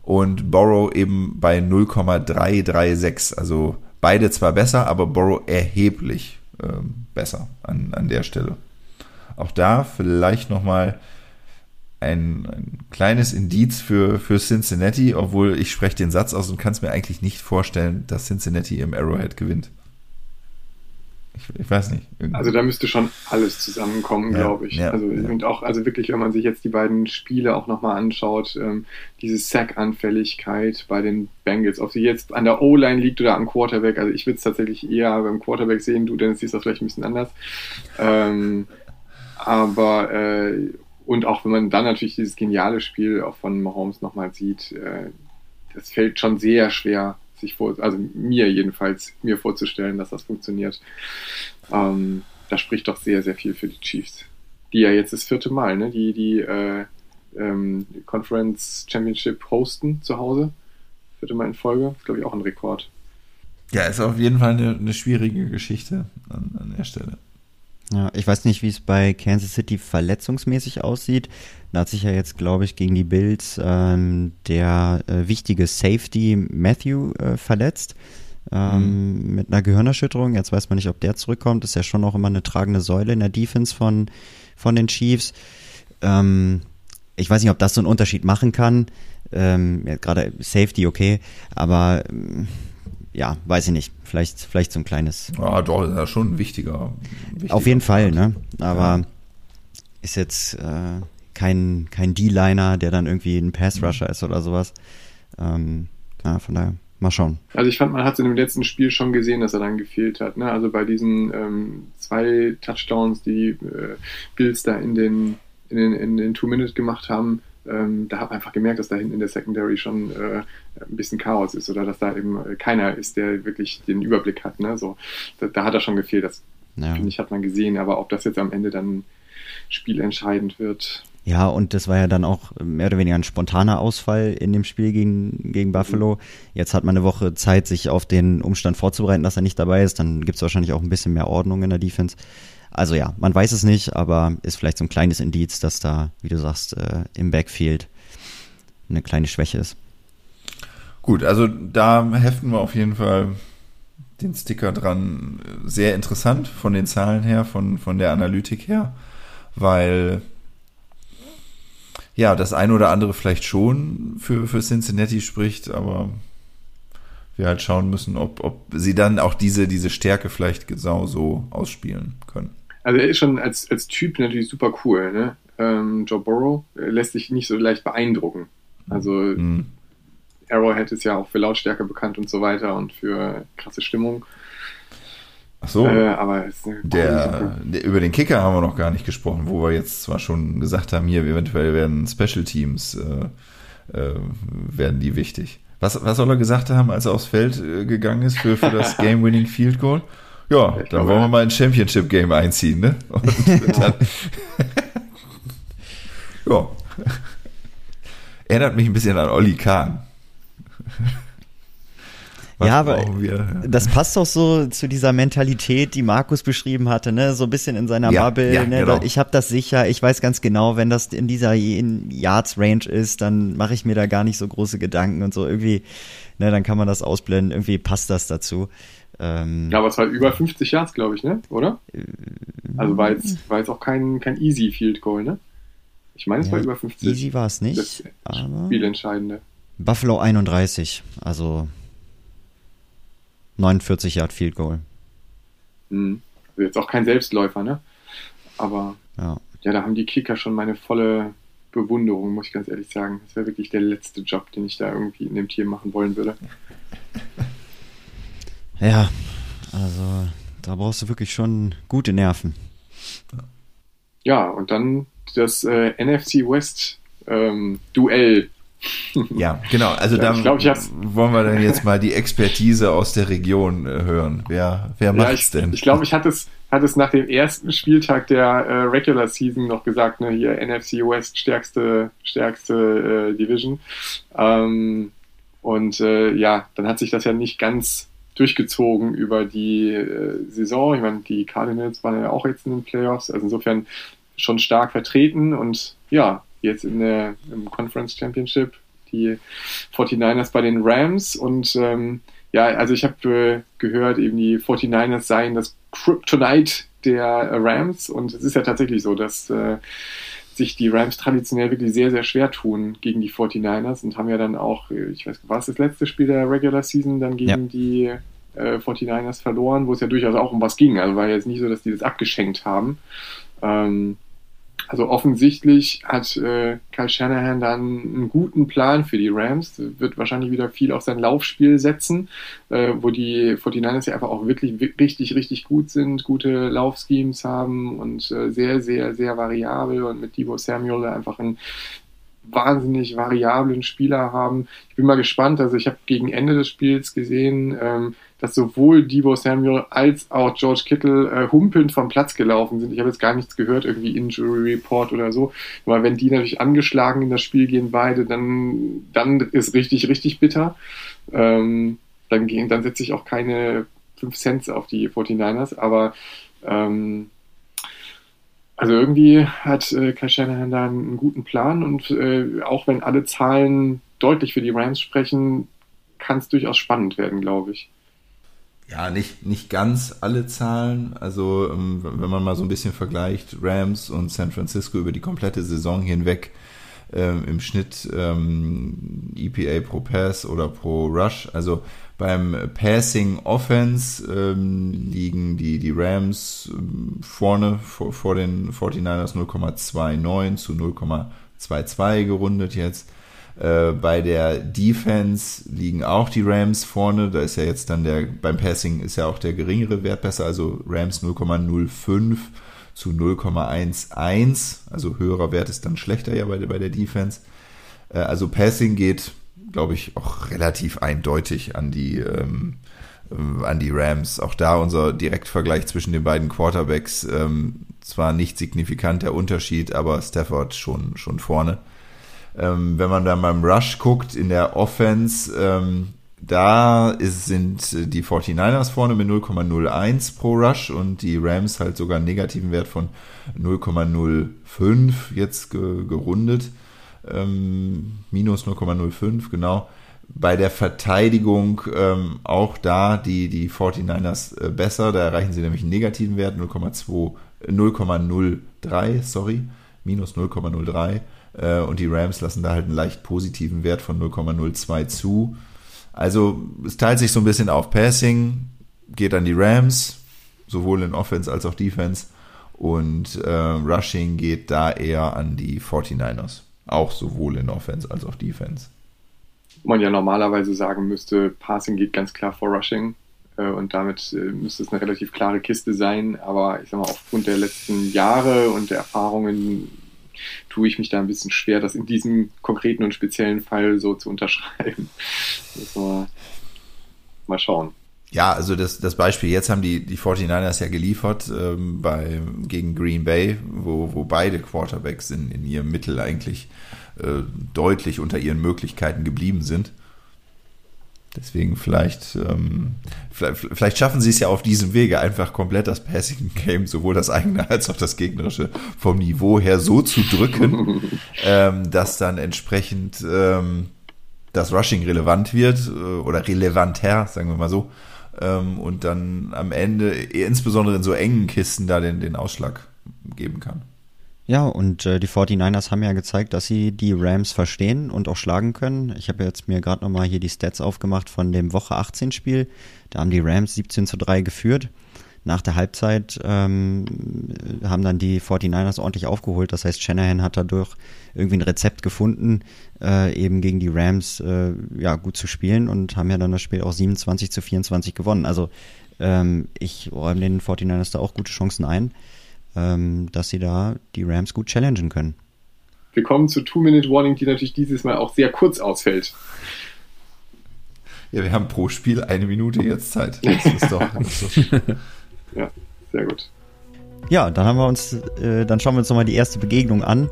und Burrow eben bei 0,336. Also beide zwar besser, aber Burrow erheblich ähm, besser an, an der Stelle. Auch da vielleicht nochmal ein, ein kleines Indiz für, für Cincinnati, obwohl ich spreche den Satz aus und kann es mir eigentlich nicht vorstellen, dass Cincinnati im Arrowhead gewinnt. Ich, ich weiß nicht. Irgendwie. Also da müsste schon alles zusammenkommen, ja, glaube ich. Ja, also ja. und auch, also wirklich, wenn man sich jetzt die beiden Spiele auch nochmal anschaut, ähm, diese Sack-Anfälligkeit bei den Bengals, ob sie jetzt an der O-Line liegt oder am Quarterback, also ich würde es tatsächlich eher beim Quarterback sehen, du Dennis siehst das vielleicht ein bisschen anders. Ähm, aber äh, und auch wenn man dann natürlich dieses geniale Spiel auch von Mahomes nochmal sieht, äh, das fällt schon sehr schwer, sich vor, also mir jedenfalls, mir vorzustellen, dass das funktioniert. Ähm, da spricht doch sehr, sehr viel für die Chiefs. Die ja jetzt das vierte Mal, ne, die die äh, ähm, Conference Championship hosten zu Hause. Vierte Mal in Folge. Das ist, glaube ich, auch ein Rekord. Ja, ist auf jeden Fall eine, eine schwierige Geschichte an, an der Stelle. Ja, ich weiß nicht, wie es bei Kansas City verletzungsmäßig aussieht. Da hat sich ja jetzt, glaube ich, gegen die Bills ähm, der äh, wichtige Safety Matthew äh, verletzt. Ähm, mhm. Mit einer Gehirnerschütterung. Jetzt weiß man nicht, ob der zurückkommt. Ist ja schon noch immer eine tragende Säule in der Defense von, von den Chiefs. Ähm, ich weiß nicht, ob das so einen Unterschied machen kann. Ähm, ja, Gerade Safety, okay. Aber ja, weiß ich nicht. Vielleicht, vielleicht so ein kleines. Ja, doch, ist ja schon ein wichtiger. wichtiger Auf jeden Fall, ne? Aber ja. ist jetzt äh, kein, kein D-Liner, der dann irgendwie ein Pass-Rusher mhm. ist oder sowas. Ähm, ja, von daher, mal schauen. Also ich fand, man hat es in dem letzten Spiel schon gesehen, dass er dann gefehlt hat. Ne? Also bei diesen ähm, zwei Touchdowns, die äh, Bills da in den, in den, in den Two-Minute gemacht haben, ähm, da hat man einfach gemerkt, dass da hinten in der Secondary schon äh, ein bisschen Chaos ist oder dass da eben äh, keiner ist, der wirklich den Überblick hat. Ne? So, da, da hat er schon gefehlt, das ja. finde ich, hat man gesehen, aber ob das jetzt am Ende dann spielentscheidend wird. Ja, und das war ja dann auch mehr oder weniger ein spontaner Ausfall in dem Spiel gegen, gegen Buffalo. Jetzt hat man eine Woche Zeit, sich auf den Umstand vorzubereiten, dass er nicht dabei ist. Dann gibt es wahrscheinlich auch ein bisschen mehr Ordnung in der Defense. Also ja, man weiß es nicht, aber ist vielleicht so ein kleines Indiz, dass da, wie du sagst, äh, im Backfield eine kleine Schwäche ist. Gut, also da heften wir auf jeden Fall den Sticker dran. Sehr interessant von den Zahlen her, von, von der Analytik her, weil ja, das eine oder andere vielleicht schon für, für Cincinnati spricht, aber wir halt schauen müssen, ob, ob sie dann auch diese, diese Stärke vielleicht genau so ausspielen können. Also er ist schon als, als Typ natürlich super cool, ne? Ähm, Joe Burrow lässt sich nicht so leicht beeindrucken. Also mhm. Arrowhead ist ja auch für Lautstärke bekannt und so weiter und für krasse Stimmung. Ach so. Äh, aber Der, der, über den Kicker haben wir noch gar nicht gesprochen, wo wir jetzt zwar schon gesagt haben, hier eventuell werden Special Teams äh, äh, werden die wichtig. Was, was soll er gesagt haben, als er aufs Feld äh, gegangen ist für, für das [LAUGHS] Game-Winning Field Goal? Ja, Ich dann glaube, wollen wir mal ein Championship Game einziehen, ne? [LAUGHS] Dann, ja. Erinnert mich ein bisschen an Olli Kahn. Was Ja, aber? Das passt doch so zu dieser Mentalität, die Markus beschrieben hatte, ne? So ein bisschen in seiner Ja, Bubble. ja, ne? genau. Ich habe das sicher. Ich weiß ganz genau, wenn das in dieser Yards Range ist, dann mache ich mir da gar nicht so große Gedanken und so irgendwie. Ne, dann kann man das ausblenden. Irgendwie passt das dazu. Ähm, Ja, aber es war über 50 Yards, glaube ich, ne? Oder? Also war jetzt, war jetzt auch kein, kein easy Field Goal, ne? Ich meine, es Ja, war über 50. easy war es nicht, Das aber Spielentscheidende. Buffalo 31, also 49 Yard Field Goal. Mhm. Also jetzt auch kein Selbstläufer, ne? Aber Ja. ja, da haben die Kicker schon meine volle Bewunderung, muss ich ganz ehrlich sagen. Das wäre wirklich der letzte Job, den ich da irgendwie in dem Team machen wollen würde. Ja, also da brauchst du wirklich schon gute Nerven. Ja, und dann das äh, NFC West ähm, Duell. Ja, genau. Also [LAUGHS] Ja, da ich glaub, ich hab's- wollen wir dann jetzt mal die Expertise aus der Region äh, hören. Wer, wer Ja, macht's ich denn? ich glaube, ich hatte es, hatte es nach dem ersten Spieltag der äh, Regular Season noch gesagt, ne, hier NFC West stärkste, stärkste äh, Division. Ähm, und äh, ja, dann hat sich das ja nicht ganz durchgezogen über die äh, Saison. Ich meine, die Cardinals waren ja auch jetzt in den Playoffs, also insofern schon stark vertreten und ja, jetzt in der im Conference Championship die 49ers bei den Rams und ähm, ja, also ich habe äh, gehört, eben die 49ers seien das Kryptonite der äh, Rams und es ist ja tatsächlich so, dass äh, sich die Rams traditionell wirklich sehr, sehr schwer tun gegen die 49ers und haben ja dann auch, äh, ich weiß, war es das letzte Spiel der Regular Season dann gegen Ja. die äh, 49ers verloren, wo es ja durchaus auch um was ging. Also war jetzt nicht so, dass die das abgeschenkt haben. Ähm, also offensichtlich hat äh, Kyle Shanahan dann einen guten Plan für die Rams, wird wahrscheinlich wieder viel auf sein Laufspiel setzen, äh, wo die 49ers ja einfach auch wirklich wi- richtig, richtig gut sind, gute Laufschemes haben und äh, sehr, sehr, sehr variabel und mit Debo Samuel einfach einen wahnsinnig variablen Spieler haben. Ich bin mal gespannt, also ich habe gegen Ende des Spiels gesehen, ähm, dass sowohl Debo Samuel als auch George Kittle äh, humpelnd vom Platz gelaufen sind. Ich habe jetzt gar nichts gehört, irgendwie Injury Report oder so. Aber wenn die natürlich angeschlagen in das Spiel gehen, beide, dann, dann ist richtig, richtig bitter. Ähm, dann, gehen, dann setze ich auch keine 5 Cents auf die 49ers, aber ähm, also irgendwie hat äh, Kyle Shanahan da einen guten Plan und äh, auch wenn alle Zahlen deutlich für die Rams sprechen, kann es durchaus spannend werden, glaube ich. Ja, nicht, nicht ganz alle Zahlen. Also, ähm, wenn man mal so ein bisschen vergleicht, Rams und San Francisco über die komplette Saison hinweg ähm, im Schnitt ähm, EPA pro Pass oder pro Rush. Also beim Passing Offense ähm, liegen die, die Rams ähm, vorne vor, vor den 49ers 0,29 zu 0,22 gerundet jetzt. Äh, bei der Defense liegen auch die Rams vorne. Da ist ja jetzt dann der, beim Passing ist ja auch der geringere Wert besser, also Rams 0,05 zu 0,11. Also höherer Wert ist dann schlechter ja bei, der- bei der Defense. Äh, also Passing geht, glaube ich, auch relativ eindeutig an die, ähm, äh, an die Rams. Auch da unser Direktvergleich zwischen den beiden Quarterbacks. Ähm, zwar nicht signifikant der Unterschied, aber Stafford schon, schon vorne. Ähm, wenn man dann beim Rush guckt in der Offense, ähm, da ist, sind äh, die 49ers vorne mit 0,01 pro Rush und die Rams halt sogar einen negativen Wert von 0,05 jetzt ge gerundet. Ähm, minus 0,05, genau. Bei der Verteidigung ähm, auch da die, die 49ers äh, besser, da erreichen sie nämlich einen negativen Wert, 0,2, äh, 0,03, sorry, minus 0,03 äh, und die Rams lassen da halt einen leicht positiven Wert von 0,02 zu. Also es teilt sich so ein bisschen auf. Passing geht an die Rams, sowohl in Offense als auch Defense. Und äh, Rushing geht da eher an die 49ers. Auch sowohl in Offense als auch Defense. man ja normalerweise sagen müsste, Passing geht ganz klar vor Rushing. Äh, und damit äh, müsste es eine relativ klare Kiste sein. Aber ich sag mal, aufgrund der letzten Jahre und der Erfahrungen tue ich mich da ein bisschen schwer, das in diesem konkreten und speziellen Fall so zu unterschreiben. Mal, mal schauen. Ja, also das, das Beispiel, jetzt haben die, die 49ers ja geliefert ähm, bei, gegen Green Bay, wo, wo beide Quarterbacks in, in ihrem Mittel eigentlich äh, deutlich unter ihren Möglichkeiten geblieben sind. Deswegen vielleicht, ähm, vielleicht, vielleicht, schaffen sie es ja auf diesem Wege einfach komplett das Passing Game, sowohl das eigene als auch das gegnerische vom Niveau her so zu drücken, [LAUGHS] ähm, dass dann entsprechend ähm, das Rushing relevant wird äh, oder relevanter, sagen wir mal so, ähm, und dann am Ende insbesondere in so engen Kisten da den, den Ausschlag geben kann. Ja, und äh, die 49ers haben ja gezeigt, dass sie die Rams verstehen und auch schlagen können. Ich habe jetzt mir gerade nochmal hier die Stats aufgemacht von dem Woche 18 Spiel. Da haben die Rams 17 zu 3 geführt. Nach der Halbzeit ähm, haben dann die 49ers ordentlich aufgeholt. Das heißt, Shanahan hat dadurch irgendwie ein Rezept gefunden, äh, eben gegen die Rams äh, ja, gut zu spielen und haben ja dann das Spiel auch 27 zu 24 gewonnen. Also ähm, ich räume den 49ers da auch gute Chancen ein ähm, dass sie da die Rams gut challengen können. Wir kommen zur Two-Minute-Warning, die natürlich dieses Mal auch sehr kurz ausfällt. Ja, wir haben pro Spiel eine Minute jetzt Zeit. Das [LAUGHS] ist doch. ja, sehr gut. Ja, dann haben wir uns, äh, dann schauen wir uns nochmal die erste Begegnung an.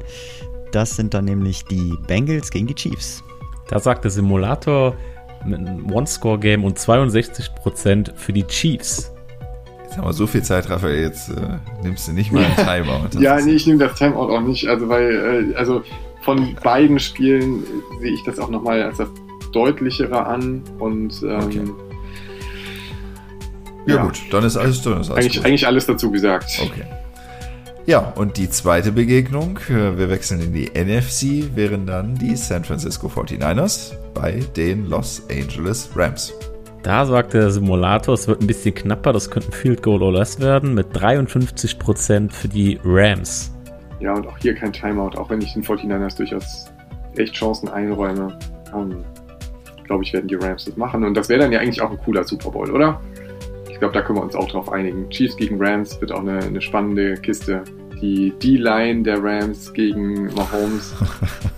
Das sind dann nämlich die Bengals gegen die Chiefs. Da sagt der Simulator mit einem One-Score-Game und 62% für die Chiefs. Wir so viel Zeit, Raphael, jetzt äh, nimmst du nicht mal ein [LAUGHS] Timeout. ja, nee, ich nehme das Timeout auch nicht. Also, weil, äh, also von beiden Spielen sehe ich das auch nochmal als das deutlichere an und ähm, okay. ja, ja, gut, dann ist alles, dann ist alles eigentlich, eigentlich alles dazu gesagt. Okay. Ja, und die zweite Begegnung, äh, wir wechseln in die NFC, wären dann die San Francisco 49ers bei den Los Angeles Rams. Da sagt der Simulator, es wird ein bisschen knapper, das könnte ein Field Goal oder less werden, mit 53% für die Rams. Ja, und auch hier kein Timeout, auch wenn ich den 49ers durchaus echt Chancen einräume. Ähm, glaube ich, werden die Rams das machen. Und das wäre dann ja eigentlich auch ein cooler Super Bowl, oder? Ich glaube, da können wir uns auch drauf einigen. Chiefs gegen Rams wird auch eine, eine spannende Kiste die D-Line der Rams gegen Mahomes. [LAUGHS]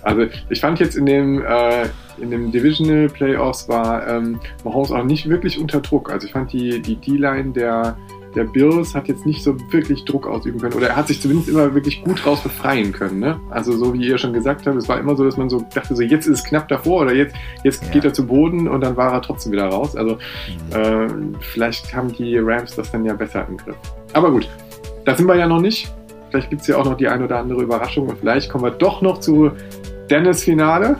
Also ich fand jetzt in dem, äh, in dem Divisional Playoffs war ähm, Mahomes auch nicht wirklich unter Druck. Also ich fand die, die D-Line der, der Bills hat jetzt nicht so wirklich Druck ausüben können. Oder er hat sich zumindest immer wirklich gut raus befreien können. Ne? Also so wie ihr schon gesagt habt, es war immer so, dass man so dachte, so jetzt ist es knapp davor oder jetzt, jetzt ja. geht er zu Boden und dann war er trotzdem wieder raus. Also mhm. äh, vielleicht haben die Rams das dann ja besser im Griff. Aber gut, da sind wir ja noch nicht. Vielleicht gibt es ja auch noch die ein oder andere Überraschung und vielleicht kommen wir doch noch zu Dennis Finale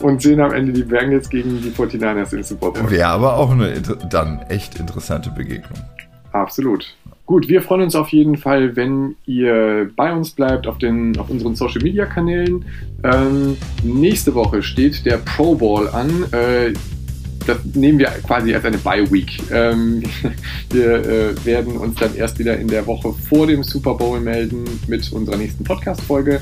und sehen am Ende die Bengals gegen die 49ers im Super Bowl. Wäre aber auch eine dann echt interessante Begegnung. Absolut. Gut, wir freuen uns auf jeden Fall, wenn ihr bei uns bleibt auf, den, auf unseren Social Media Kanälen. Ähm, nächste Woche steht der Pro Bowl an. Äh, das nehmen wir quasi als eine Bye-Week. Ähm, [LAUGHS] wir äh, werden uns dann erst wieder in der Woche vor dem Super Bowl melden mit unserer nächsten Podcast-Folge.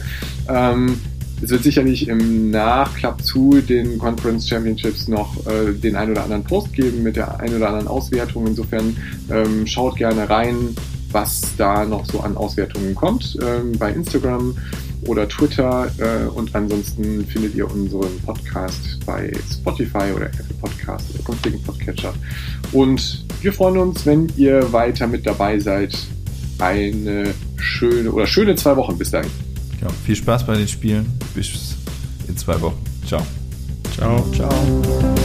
Ähm, es wird sicherlich im Nachklapp zu den Conference Championships noch äh, den ein oder anderen Post geben mit der ein oder anderen Auswertung. Insofern ähm, schaut gerne rein, was da noch so an Auswertungen kommt ähm, bei Instagram oder Twitter. Äh, und ansonsten findet ihr unseren Podcast bei Spotify oder Apple Podcast oder sonstigen Podcatcher. Und wir freuen uns, wenn ihr weiter mit dabei seid. Eine schöne oder schöne zwei Wochen bis dahin. Ja, viel Spaß bei den Spielen. Bis in zwei Wochen. Ciao. Ciao. Ciao.